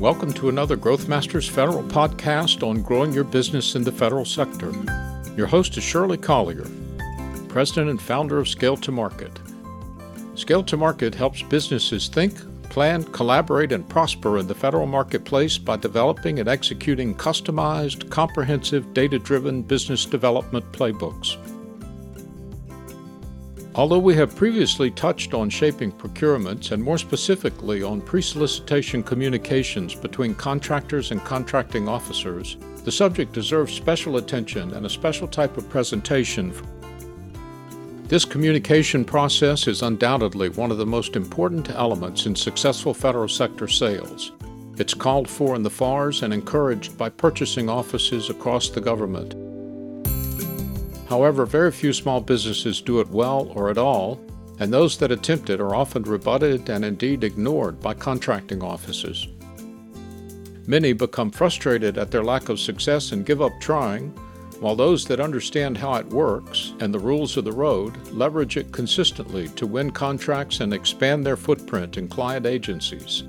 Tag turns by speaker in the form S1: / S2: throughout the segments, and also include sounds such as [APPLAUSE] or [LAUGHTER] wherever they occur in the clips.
S1: Welcome to another Growth Masters Federal podcast on growing your business in the federal sector. Your host is Shirley Collier, President and founder of Scale to Market. Scale to Market helps businesses think, plan, collaborate, and prosper in the federal marketplace by developing and executing customized, comprehensive, data driven business development playbooks. Although we have previously touched on shaping procurements and more specifically on pre solicitation communications between contractors and contracting officers, the subject deserves special attention and a special type of presentation. This communication process is undoubtedly one of the most important elements in successful federal sector sales. It's called for in the FARs and encouraged by purchasing offices across the government. However, very few small businesses do it well or at all, and those that attempt it are often rebutted and indeed ignored by contracting offices. Many become frustrated at their lack of success and give up trying, while those that understand how it works and the rules of the road leverage it consistently to win contracts and expand their footprint in client agencies.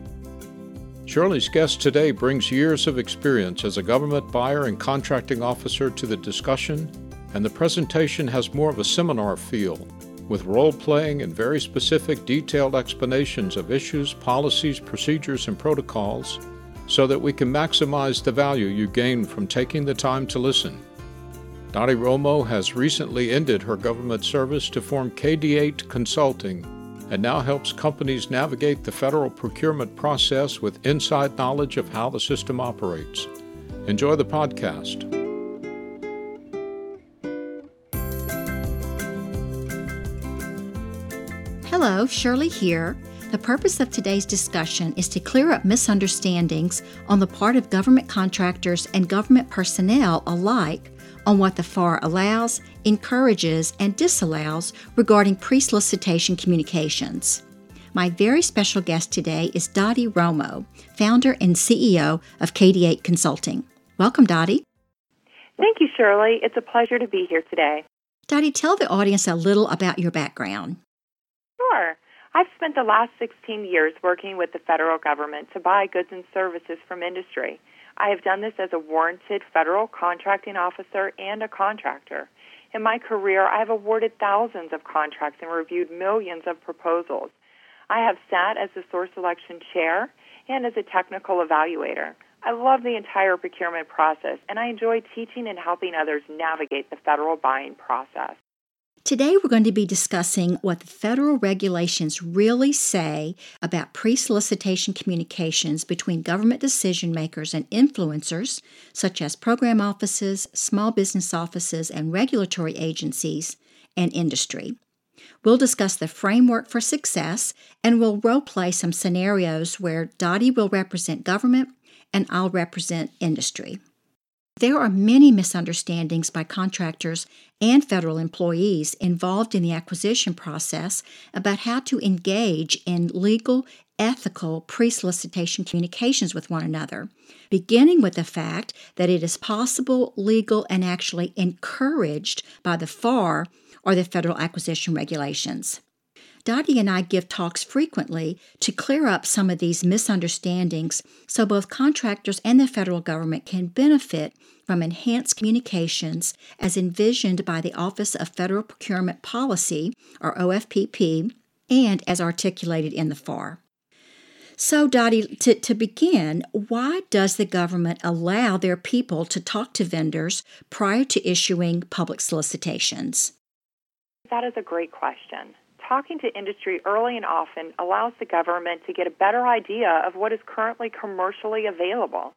S1: Shirley's guest today brings years of experience as a government buyer and contracting officer to the discussion and the presentation has more of a seminar feel, with role playing and very specific, detailed explanations of issues, policies, procedures, and protocols, so that we can maximize the value you gain from taking the time to listen. Dottie Romo has recently ended her government service to form KD8 Consulting and now helps companies navigate the federal procurement process with inside knowledge of how the system operates. Enjoy the podcast.
S2: Hello, Shirley here. The purpose of today's discussion is to clear up misunderstandings on the part of government contractors and government personnel alike on what the FAR allows, encourages, and disallows regarding pre solicitation communications. My very special guest today is Dottie Romo, founder and CEO of KD8 Consulting. Welcome, Dottie.
S3: Thank you, Shirley. It's a pleasure to be here today.
S2: Dottie, tell the audience a little about your background.
S3: I've spent the last 16 years working with the federal government to buy goods and services from industry. I have done this as a warranted federal contracting officer and a contractor. In my career, I have awarded thousands of contracts and reviewed millions of proposals. I have sat as the source selection chair and as a technical evaluator. I love the entire procurement process, and I enjoy teaching and helping others navigate the federal buying process.
S2: Today, we're going to be discussing what the federal regulations really say about pre solicitation communications between government decision makers and influencers, such as program offices, small business offices, and regulatory agencies, and industry. We'll discuss the framework for success and we'll role play some scenarios where Dottie will represent government and I'll represent industry. There are many misunderstandings by contractors and federal employees involved in the acquisition process about how to engage in legal, ethical pre solicitation communications with one another, beginning with the fact that it is possible, legal, and actually encouraged by the FAR or the Federal Acquisition Regulations. Dottie and I give talks frequently to clear up some of these misunderstandings so both contractors and the federal government can benefit from enhanced communications as envisioned by the Office of Federal Procurement Policy, or OFPP, and as articulated in the FAR. So, Dottie, to, to begin, why does the government allow their people to talk to vendors prior to issuing public solicitations?
S3: That is a great question talking to industry early and often allows the government to get a better idea of what is currently commercially available.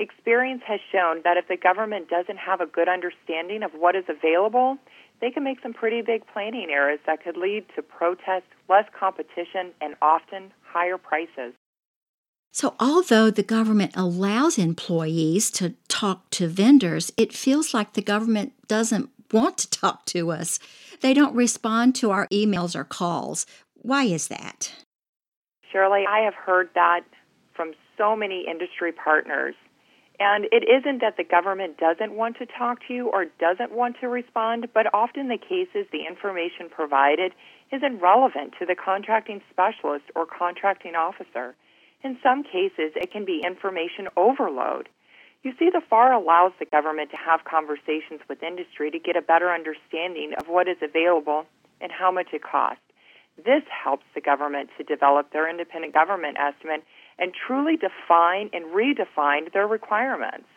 S3: Experience has shown that if the government doesn't have a good understanding of what is available, they can make some pretty big planning errors that could lead to protests, less competition, and often higher prices.
S2: So, although the government allows employees to talk to vendors, it feels like the government doesn't want to talk to us. They don't respond to our emails or calls. Why is that?
S3: Shirley, I have heard that from so many industry partners. And it isn't that the government doesn't want to talk to you or doesn't want to respond, but often the case is the information provided isn't relevant to the contracting specialist or contracting officer. In some cases, it can be information overload. You see, the FAR allows the government to have conversations with industry to get a better understanding of what is available and how much it costs. This helps the government to develop their independent government estimate and truly define and redefine their requirements.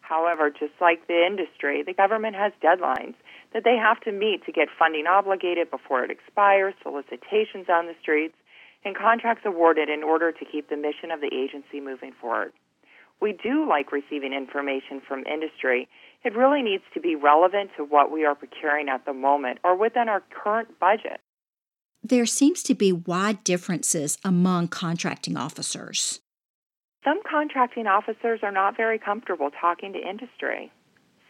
S3: However, just like the industry, the government has deadlines that they have to meet to get funding obligated before it expires, solicitations on the streets, and contracts awarded in order to keep the mission of the agency moving forward. We do like receiving information from industry. It really needs to be relevant to what we are procuring at the moment or within our current budget.
S2: There seems to be wide differences among contracting officers.
S3: Some contracting officers are not very comfortable talking to industry.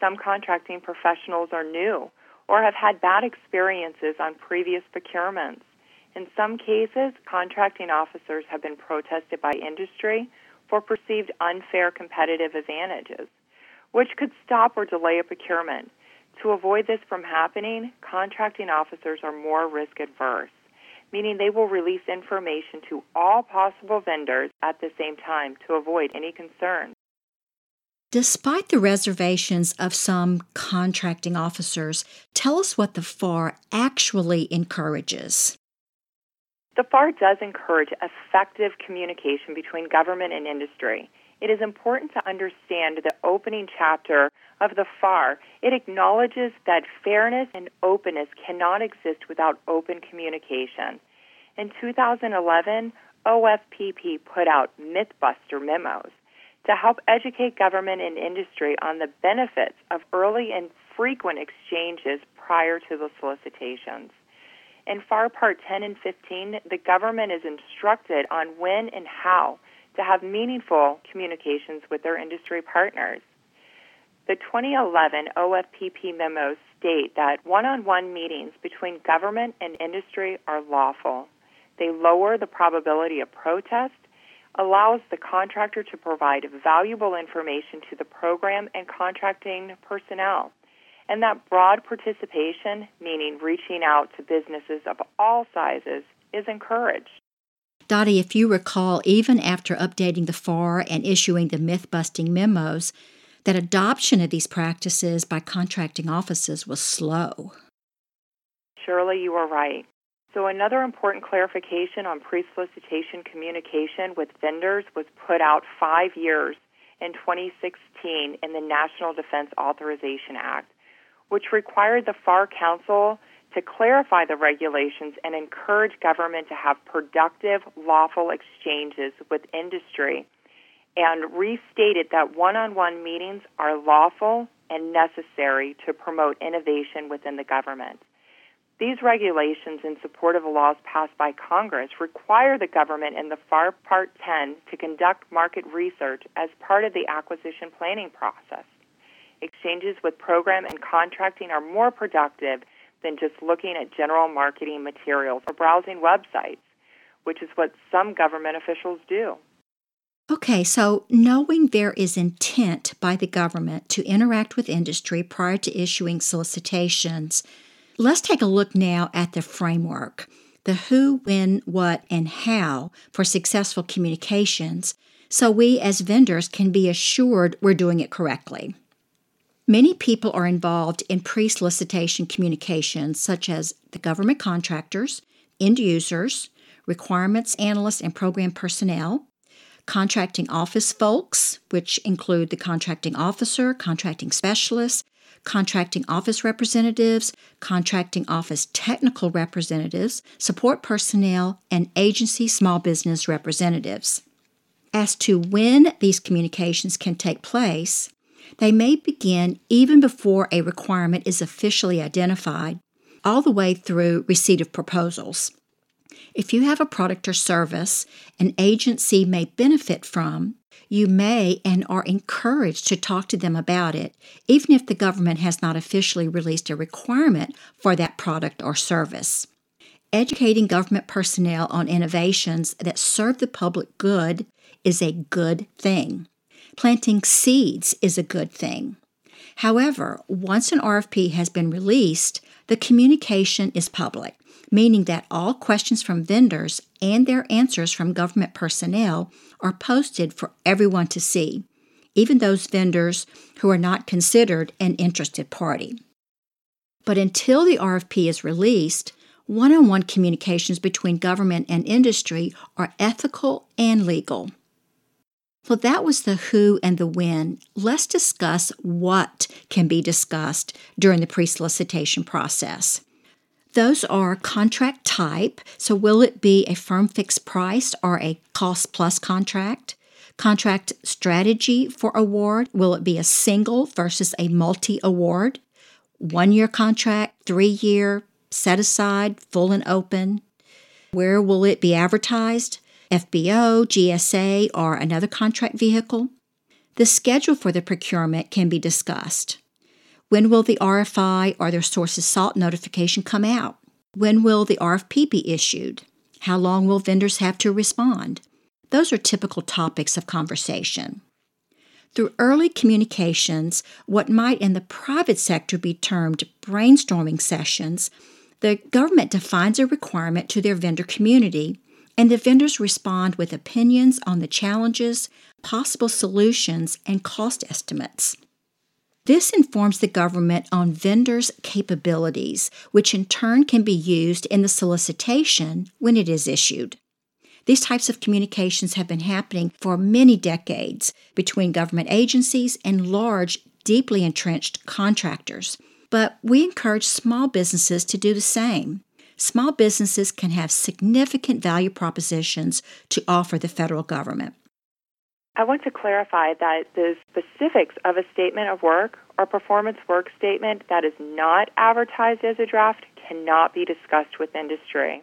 S3: Some contracting professionals are new or have had bad experiences on previous procurements. In some cases, contracting officers have been protested by industry for perceived unfair competitive advantages, which could stop or delay a procurement. To avoid this from happening, contracting officers are more risk adverse meaning they will release information to all possible vendors at the same time to avoid any concerns.
S2: Despite the reservations of some contracting officers, tell us what the FAR actually encourages.
S3: The FAR does encourage effective communication between government and industry. It is important to understand the opening chapter of the FAR, it acknowledges that fairness and openness cannot exist without open communication. In 2011, OFPP put out Mythbuster memos to help educate government and industry on the benefits of early and frequent exchanges prior to the solicitations. In FAR Part 10 and 15, the government is instructed on when and how to have meaningful communications with their industry partners. The 2011 OFPP memos state that one on one meetings between government and industry are lawful. They lower the probability of protest, allows the contractor to provide valuable information to the program and contracting personnel. And that broad participation, meaning reaching out to businesses of all sizes, is encouraged.
S2: Dottie, if you recall, even after updating the FAR and issuing the myth busting memos, that adoption of these practices by contracting offices was slow.
S3: Shirley you are right. So, another important clarification on pre solicitation communication with vendors was put out five years in 2016 in the National Defense Authorization Act, which required the FAR Council to clarify the regulations and encourage government to have productive, lawful exchanges with industry and restated that one on one meetings are lawful and necessary to promote innovation within the government. These regulations, in support of the laws passed by Congress, require the government in the FAR Part 10 to conduct market research as part of the acquisition planning process. Exchanges with program and contracting are more productive than just looking at general marketing materials or browsing websites, which is what some government officials do.
S2: Okay, so knowing there is intent by the government to interact with industry prior to issuing solicitations, let's take a look now at the framework the who, when, what, and how for successful communications so we as vendors can be assured we're doing it correctly. Many people are involved in pre solicitation communications, such as the government contractors, end users, requirements analysts and program personnel, contracting office folks, which include the contracting officer, contracting specialists, contracting office representatives, contracting office technical representatives, support personnel, and agency small business representatives. As to when these communications can take place, they may begin even before a requirement is officially identified, all the way through receipt of proposals. If you have a product or service an agency may benefit from, you may and are encouraged to talk to them about it, even if the government has not officially released a requirement for that product or service. Educating government personnel on innovations that serve the public good is a good thing. Planting seeds is a good thing. However, once an RFP has been released, The communication is public, meaning that all questions from vendors and their answers from government personnel are posted for everyone to see, even those vendors who are not considered an interested party. But until the RFP is released, one on one communications between government and industry are ethical and legal. Well, that was the who and the when. Let's discuss what can be discussed during the pre solicitation process. Those are contract type. So, will it be a firm fixed price or a cost plus contract? Contract strategy for award. Will it be a single versus a multi award? One year contract, three year, set aside, full and open? Where will it be advertised? FBO, GSA, or another contract vehicle? The schedule for the procurement can be discussed. When will the RFI or their sources sought notification come out? When will the RFP be issued? How long will vendors have to respond? Those are typical topics of conversation. Through early communications, what might in the private sector be termed brainstorming sessions, the government defines a requirement to their vendor community, and the vendors respond with opinions on the challenges, possible solutions, and cost estimates. This informs the government on vendors' capabilities, which in turn can be used in the solicitation when it is issued. These types of communications have been happening for many decades between government agencies and large, deeply entrenched contractors. But we encourage small businesses to do the same. Small businesses can have significant value propositions to offer the federal government.
S3: I want to clarify that the specifics of a statement of work or performance work statement that is not advertised as a draft cannot be discussed with industry.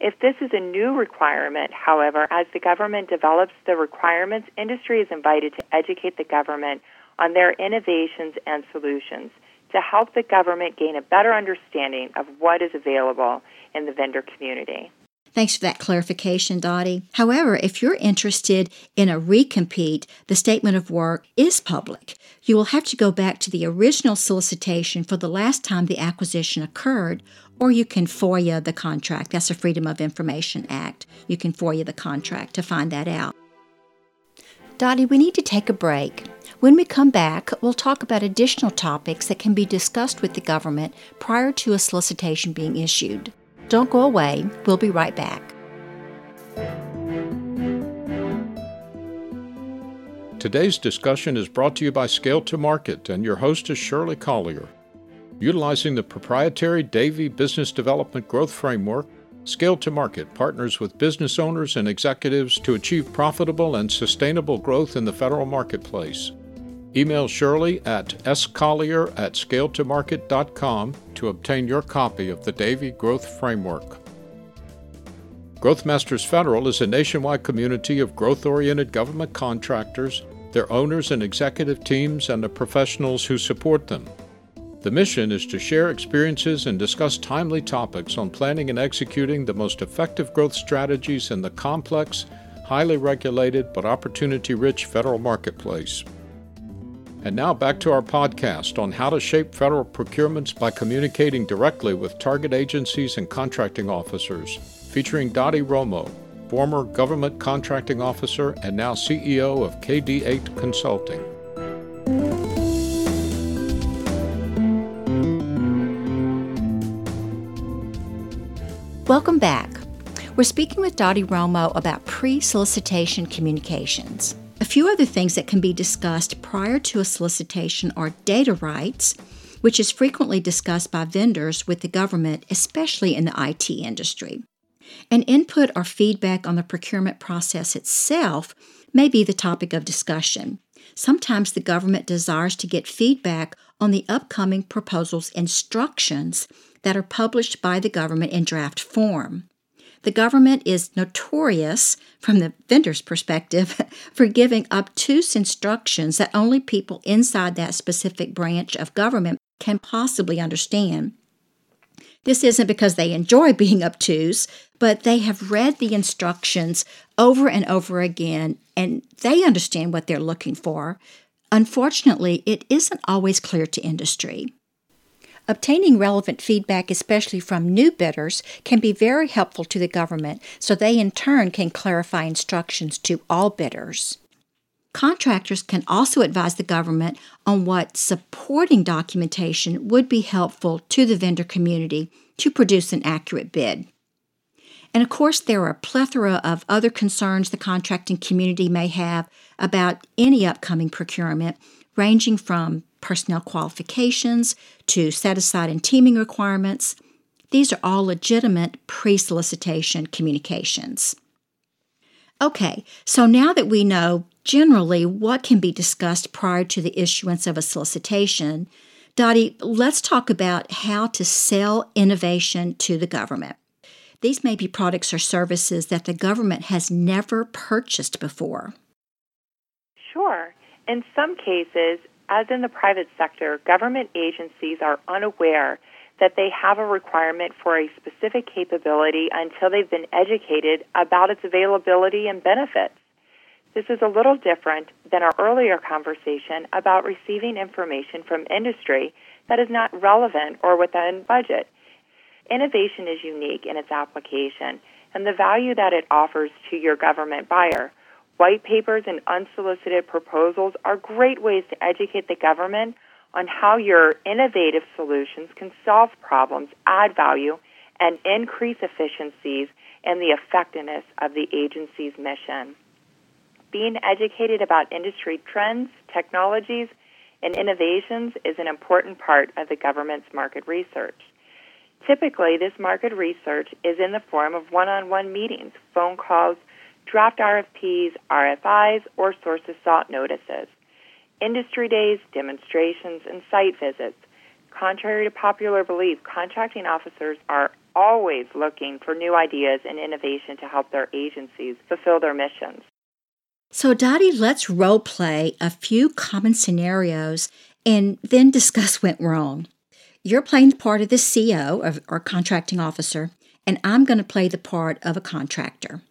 S3: If this is a new requirement, however, as the government develops the requirements, industry is invited to educate the government on their innovations and solutions to help the government gain a better understanding of what is available in the vendor community.
S2: Thanks for that clarification, Dottie. However, if you're interested in a recompete, the statement of work is public. You will have to go back to the original solicitation for the last time the acquisition occurred, or you can FOIA the contract. That's the Freedom of Information Act. You can FOIA the contract to find that out. Dottie, we need to take a break. When we come back, we'll talk about additional topics that can be discussed with the government prior to a solicitation being issued. Don't go away, we'll be right back.
S1: Today's discussion is brought to you by Scale to Market, and your host is Shirley Collier. Utilizing the proprietary Davie Business Development Growth Framework, Scale to Market partners with business owners and executives to achieve profitable and sustainable growth in the federal marketplace. Email Shirley at scollier at scaletomarket.com to obtain your copy of the Davie Growth Framework. Growthmasters Federal is a nationwide community of growth oriented government contractors, their owners and executive teams, and the professionals who support them. The mission is to share experiences and discuss timely topics on planning and executing the most effective growth strategies in the complex, highly regulated, but opportunity rich federal marketplace. And now back to our podcast on how to shape federal procurements by communicating directly with target agencies and contracting officers, featuring Dottie Romo, former government contracting officer and now CEO of KD8 Consulting.
S2: Welcome back. We're speaking with Dottie Romo about pre solicitation communications. Few other things that can be discussed prior to a solicitation are data rights, which is frequently discussed by vendors with the government, especially in the IT industry. And input or feedback on the procurement process itself may be the topic of discussion. Sometimes the government desires to get feedback on the upcoming proposal's instructions that are published by the government in draft form. The government is notorious, from the vendor's perspective, [LAUGHS] for giving obtuse instructions that only people inside that specific branch of government can possibly understand. This isn't because they enjoy [LAUGHS] being obtuse, but they have read the instructions over and over again and they understand what they're looking for. Unfortunately, it isn't always clear to industry. Obtaining relevant feedback, especially from new bidders, can be very helpful to the government so they in turn can clarify instructions to all bidders. Contractors can also advise the government on what supporting documentation would be helpful to the vendor community to produce an accurate bid. And of course, there are a plethora of other concerns the contracting community may have about any upcoming procurement, ranging from personnel qualifications to set aside and teaming requirements. These are all legitimate pre solicitation communications. Okay, so now that we know generally what can be discussed prior to the issuance of a solicitation, Dottie, let's talk about how to sell innovation to the government. These may be products or services that the government has never purchased before.
S3: Sure. In some cases, as in the private sector, government agencies are unaware that they have a requirement for a specific capability until they've been educated about its availability and benefits. This is a little different than our earlier conversation about receiving information from industry that is not relevant or within budget. Innovation is unique in its application and the value that it offers to your government buyer. White papers and unsolicited proposals are great ways to educate the government on how your innovative solutions can solve problems, add value, and increase efficiencies and the effectiveness of the agency's mission. Being educated about industry trends, technologies, and innovations is an important part of the government's market research. Typically, this market research is in the form of one on one meetings, phone calls, draft RFPs, RFIs, or sources sought notices industry days, demonstrations, and site visits. Contrary to popular belief, contracting officers are always looking for new ideas and innovation to help their agencies fulfill their missions.
S2: So, Dottie, let's role play a few common scenarios and then discuss what [LAUGHS] went wrong. You're playing the part of the CO or contracting officer, and I'm going to play the part of a contractor.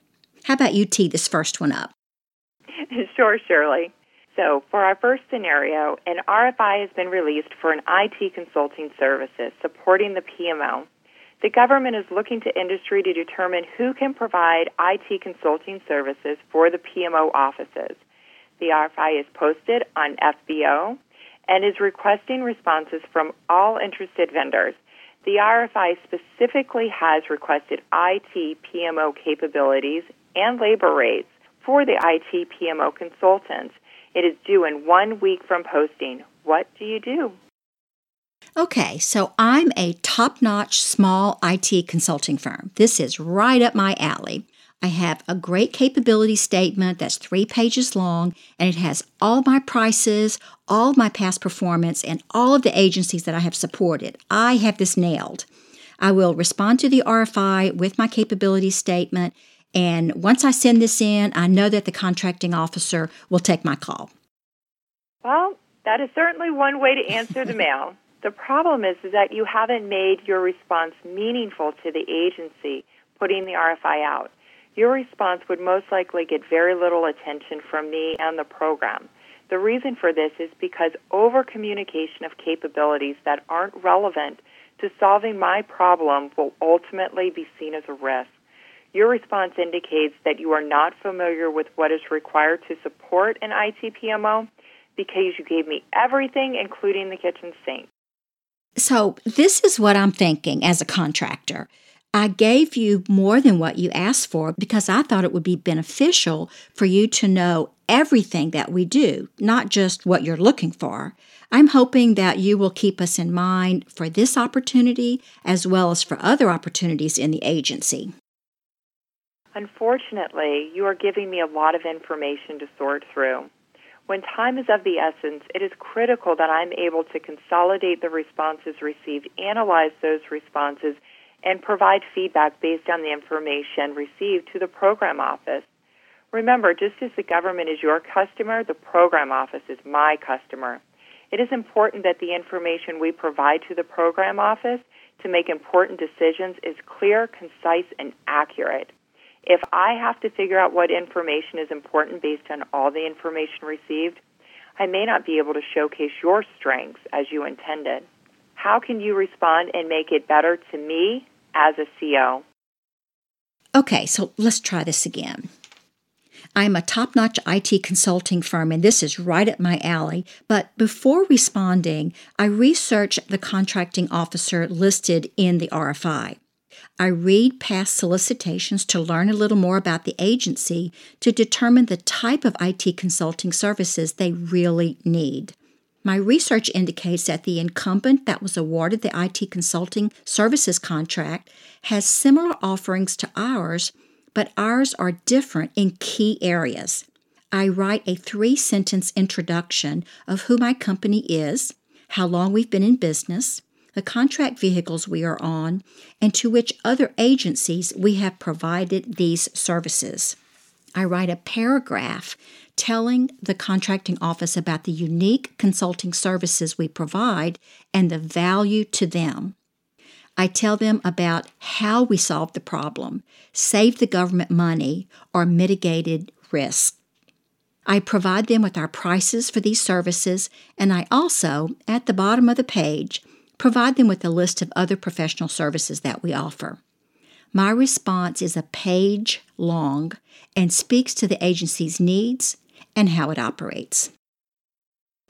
S2: How about you tee this first one up? [LAUGHS]
S3: sure, Shirley. So, for our first scenario, an RFI has been released for an IT consulting services supporting the PMO. The government is looking to industry to determine who can provide IT consulting services for the PMO offices. The RFI is posted on FBO and is requesting responses from all interested vendors. The RFI specifically has requested IT PMO capabilities and labor rates for the IT PMO consultants. It is due in one week from posting. What do you do?
S2: Okay, so I'm a top notch small IT consulting firm. This is right up my alley. I have a great capability statement that's three pages long, and it has all my prices, all my past performance, and all of the agencies that I have supported. I have this nailed. I will respond to the RFI with my capability statement, and once I send this in, I know that the contracting officer will take my call.
S3: Well, that is certainly one way to answer the mail. [LAUGHS] The problem is, is that you haven't made your response meaningful to the agency putting the RFI out. Your response would most likely get very little attention from me and the program. The reason for this is because over communication of capabilities that aren't relevant to solving my problem will ultimately be seen as a risk. Your response indicates that you are not familiar with what is required to support an IT PMO because you gave me everything, including the kitchen sink.
S2: So, this is what I'm thinking as a contractor. I gave you more than what you asked for because I thought it would be beneficial for you to know everything that we do, not just what you're looking for. I'm hoping that you will keep us in mind for this opportunity as well as for other opportunities in the agency.
S3: Unfortunately, you are giving me a lot of information to sort through. When time is of the essence, it is critical that I'm able to consolidate the responses received, analyze those responses, and provide feedback based on the information received to the program office. Remember, just as the government is your customer, the program office is my customer. It is important that the information we provide to the program office to make important decisions is clear, concise, and accurate. If I have to figure out what information is important based on all the information received, I may not be able to showcase your strengths as you intended. How can you respond and make it better to me as a CO?
S2: Okay, so let's try this again. I'm a top notch IT consulting firm, and this is right up my alley. But before responding, I research the contracting officer listed in the RFI. I read past solicitations to learn a little more about the agency to determine the type of IT consulting services they really need. My research indicates that the incumbent that was awarded the IT consulting services contract has similar offerings to ours but ours are different in key areas. I write a three sentence introduction of who my company is, how long we've been in business, the contract vehicles we are on, and to which other agencies we have provided these services. I write a paragraph telling the contracting office about the unique consulting services we provide and the value to them. I tell them about how we solved the problem, saved the government money, or mitigated risk. I provide them with our prices for these services, and I also, at the bottom of the page, provide them with a list of other professional services that we offer. My response is a page long and speaks to the agency's needs and how it operates.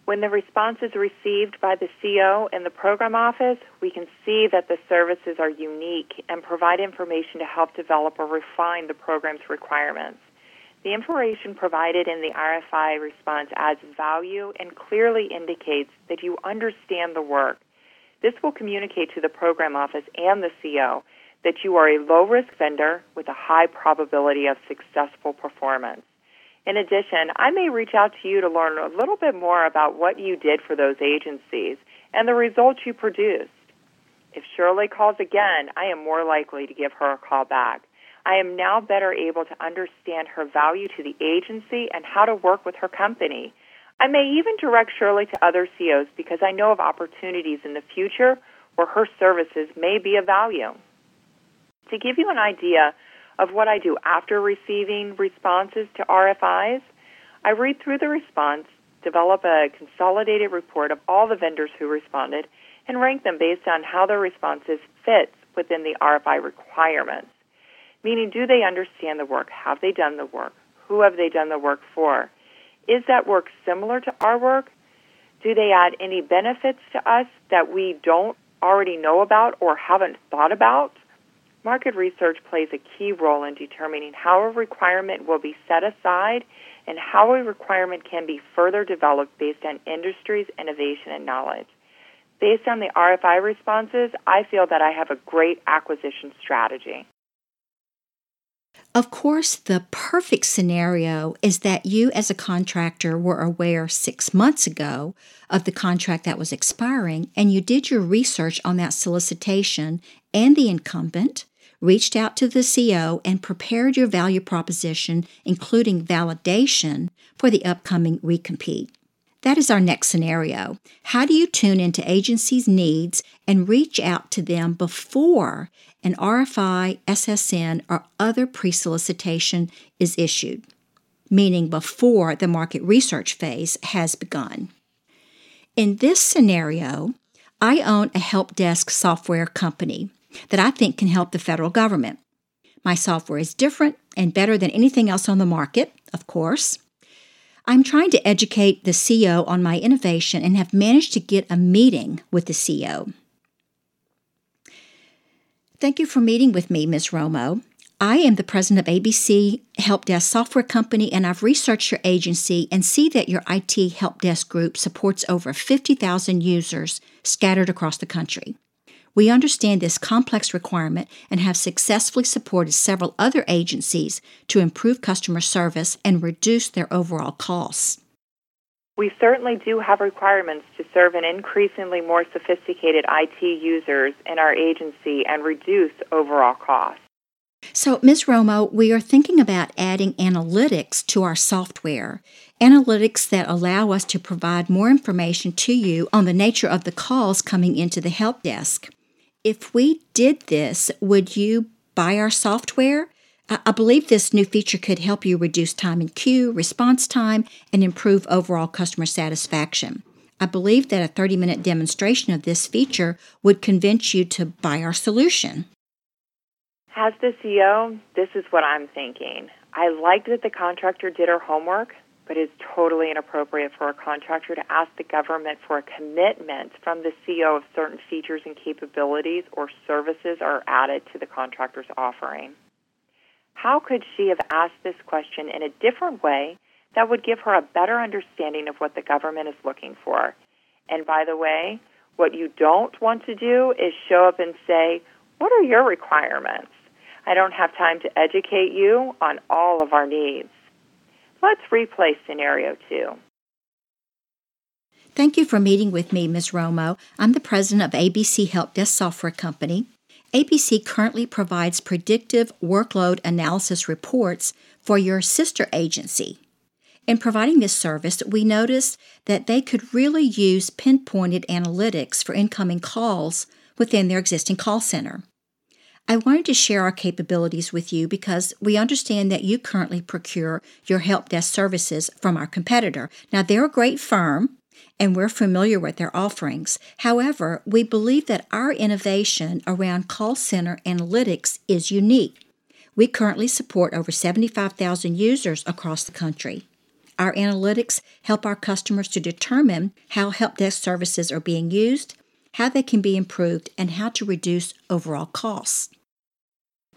S3: When the response is received by the CO and the program office, we can see that the services are unique and provide information to help develop or refine the program's requirements. The information provided in the RFI response adds value and clearly indicates that you understand the work. This will communicate to the program office and the CO that you are a low risk vendor with a high probability of successful performance. In addition, I may reach out to you to learn a little bit more about what you did for those agencies and the results you produced. If Shirley calls again, I am more likely to give her a call back. I am now better able to understand her value to the agency and how to work with her company. I may even direct Shirley to other COs because I know of opportunities in the future where her services may be of value. To give you an idea of what I do after receiving responses to RFIs. I read through the response, develop a consolidated report of all the vendors who responded, and rank them based on how their responses fit within the RFI requirements. Meaning, do they understand the work? Have they done the work? Who have they done the work for? Is that work similar to our work? Do they add any benefits to us that we don't already know about or haven't thought about? Market research plays a key role in determining how a requirement will be set aside and how a requirement can be further developed based on industry's innovation and knowledge. Based on the RFI responses, I feel that I have a great acquisition strategy.
S2: Of course, the perfect scenario is that you, as a contractor, were aware six months ago of the contract that was expiring and you did your research on that solicitation and the incumbent reached out to the CO and prepared your value proposition, including validation for the upcoming recompete. That is our next scenario. How do you tune into agencies' needs and reach out to them before an RFI, SSN, or other pre solicitation is issued? Meaning before the market research phase has begun. In this scenario, I own a help desk software company that I think can help the federal government. My software is different and better than anything else on the market, of course. I'm trying to educate the CO on my innovation and have managed to get a meeting with the CO. Thank you for meeting with me, Ms. Romo. I am the president of ABC Help Desk Software Company, and I've researched your agency and see that your IT help desk group supports over 50,000 users scattered across the country. We understand this complex requirement and have successfully supported several other agencies to improve customer service and reduce their overall costs.
S3: We certainly do have requirements to serve an increasingly more sophisticated IT users in our agency and reduce overall costs.
S2: So, Ms. Romo, we are thinking about adding analytics to our software. Analytics that allow us to provide more information to you on the nature of the calls coming into the help desk. If we did this, would you buy our software? I believe this new feature could help you reduce time in queue, response time, and improve overall customer satisfaction. I believe that a 30 minute demonstration of this feature would convince you to buy our solution.
S3: As the CO, this is what I'm thinking. I liked that the contractor did her homework, but it's totally inappropriate for a contractor to ask the government for a commitment from the CO if certain features and capabilities or services are added to the contractor's offering. How could she have asked this question in a different way that would give her a better understanding of what the government is looking for? And by the way, what you don't want to do is show up and say, What are your requirements? I don't have time to educate you on all of our needs. Let's replay scenario two.
S2: Thank you for meeting with me, Ms. Romo. I'm the president of ABC Help Desk Software Company. ABC currently provides predictive workload analysis reports for your sister agency. In providing this service, we noticed that they could really use pinpointed analytics for incoming calls within their existing call center. I wanted to share our capabilities with you because we understand that you currently procure your help desk services from our competitor. Now, they're a great firm and we're familiar with their offerings. However, we believe that our innovation around call center analytics is unique. We currently support over 75,000 users across the country. Our analytics help our customers to determine how help desk services are being used, how they can be improved, and how to reduce overall costs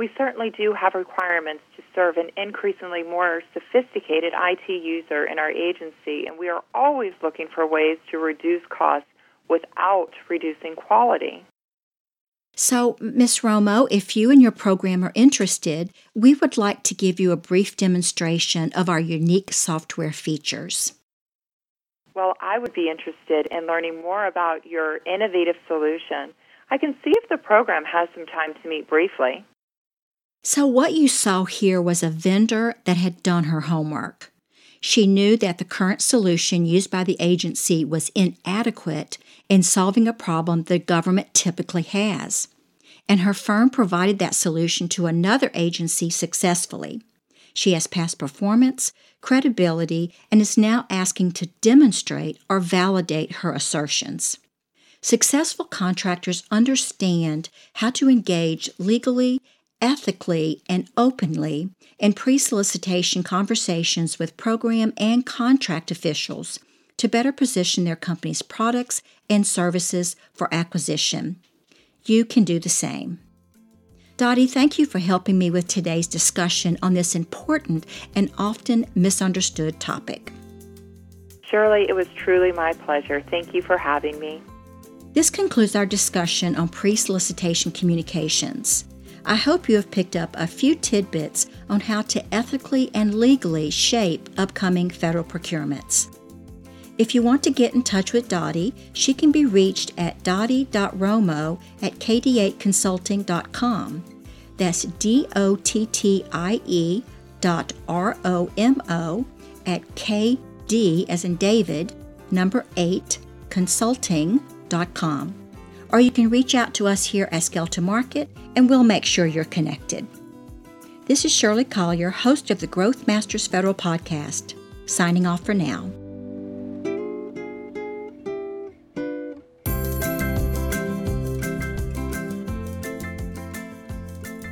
S3: we certainly do have requirements to serve an increasingly more sophisticated IT user in our agency, and we are always looking for ways to reduce costs without reducing quality.
S2: So, Ms. Romo, if you and your program are interested, we would like to give you a brief demonstration of our unique software features.
S3: Well, I would be interested in learning more about your innovative solution. I can see if the program has some time to meet briefly.
S2: So, what you saw here was a vendor that had done her homework. She knew that the current solution used by the agency was inadequate in solving a problem the government typically has. And her firm provided that solution to another agency successfully. She has past performance, credibility, and is now asking to demonstrate or validate her assertions. Successful contractors understand how to engage legally ethically and openly in pre solicitation conversations with program and contract officials to better position their company's products and services for acquisition. You can do the same. Dottie, thank you for helping me with today's discussion on this important and often misunderstood topic.
S3: Shirley, it was truly my pleasure. Thank you for having me.
S2: This concludes our discussion on pre solicitation communications. I hope you have picked up a few tidbits on how to ethically and legally shape upcoming federal procurements. If you want to get in touch with Dottie, she can be reached at dottie.romo at kd8consulting.com. That's D O T T I E dot R O M O at KD as in David, number 8, consulting.com or you can reach out to us here at Scale to Market and we'll make sure you're connected. This is Shirley Collier, host of the Growth Masters Federal Podcast, signing off for now.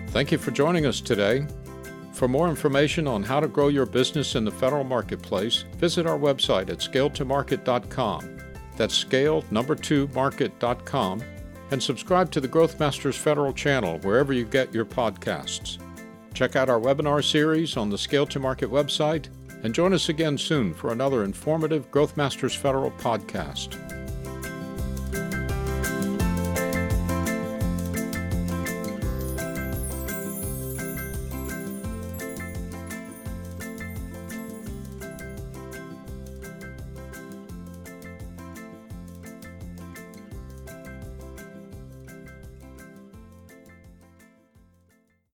S1: Thank you for joining us today. For more information on how to grow your business in the federal marketplace, visit our website at scaletomarket.com. That's scale number 2 market.com and subscribe to the Growth Masters Federal channel wherever you get your podcasts. Check out our webinar series on the Scale to Market website and join us again soon for another informative Growth Masters Federal podcast.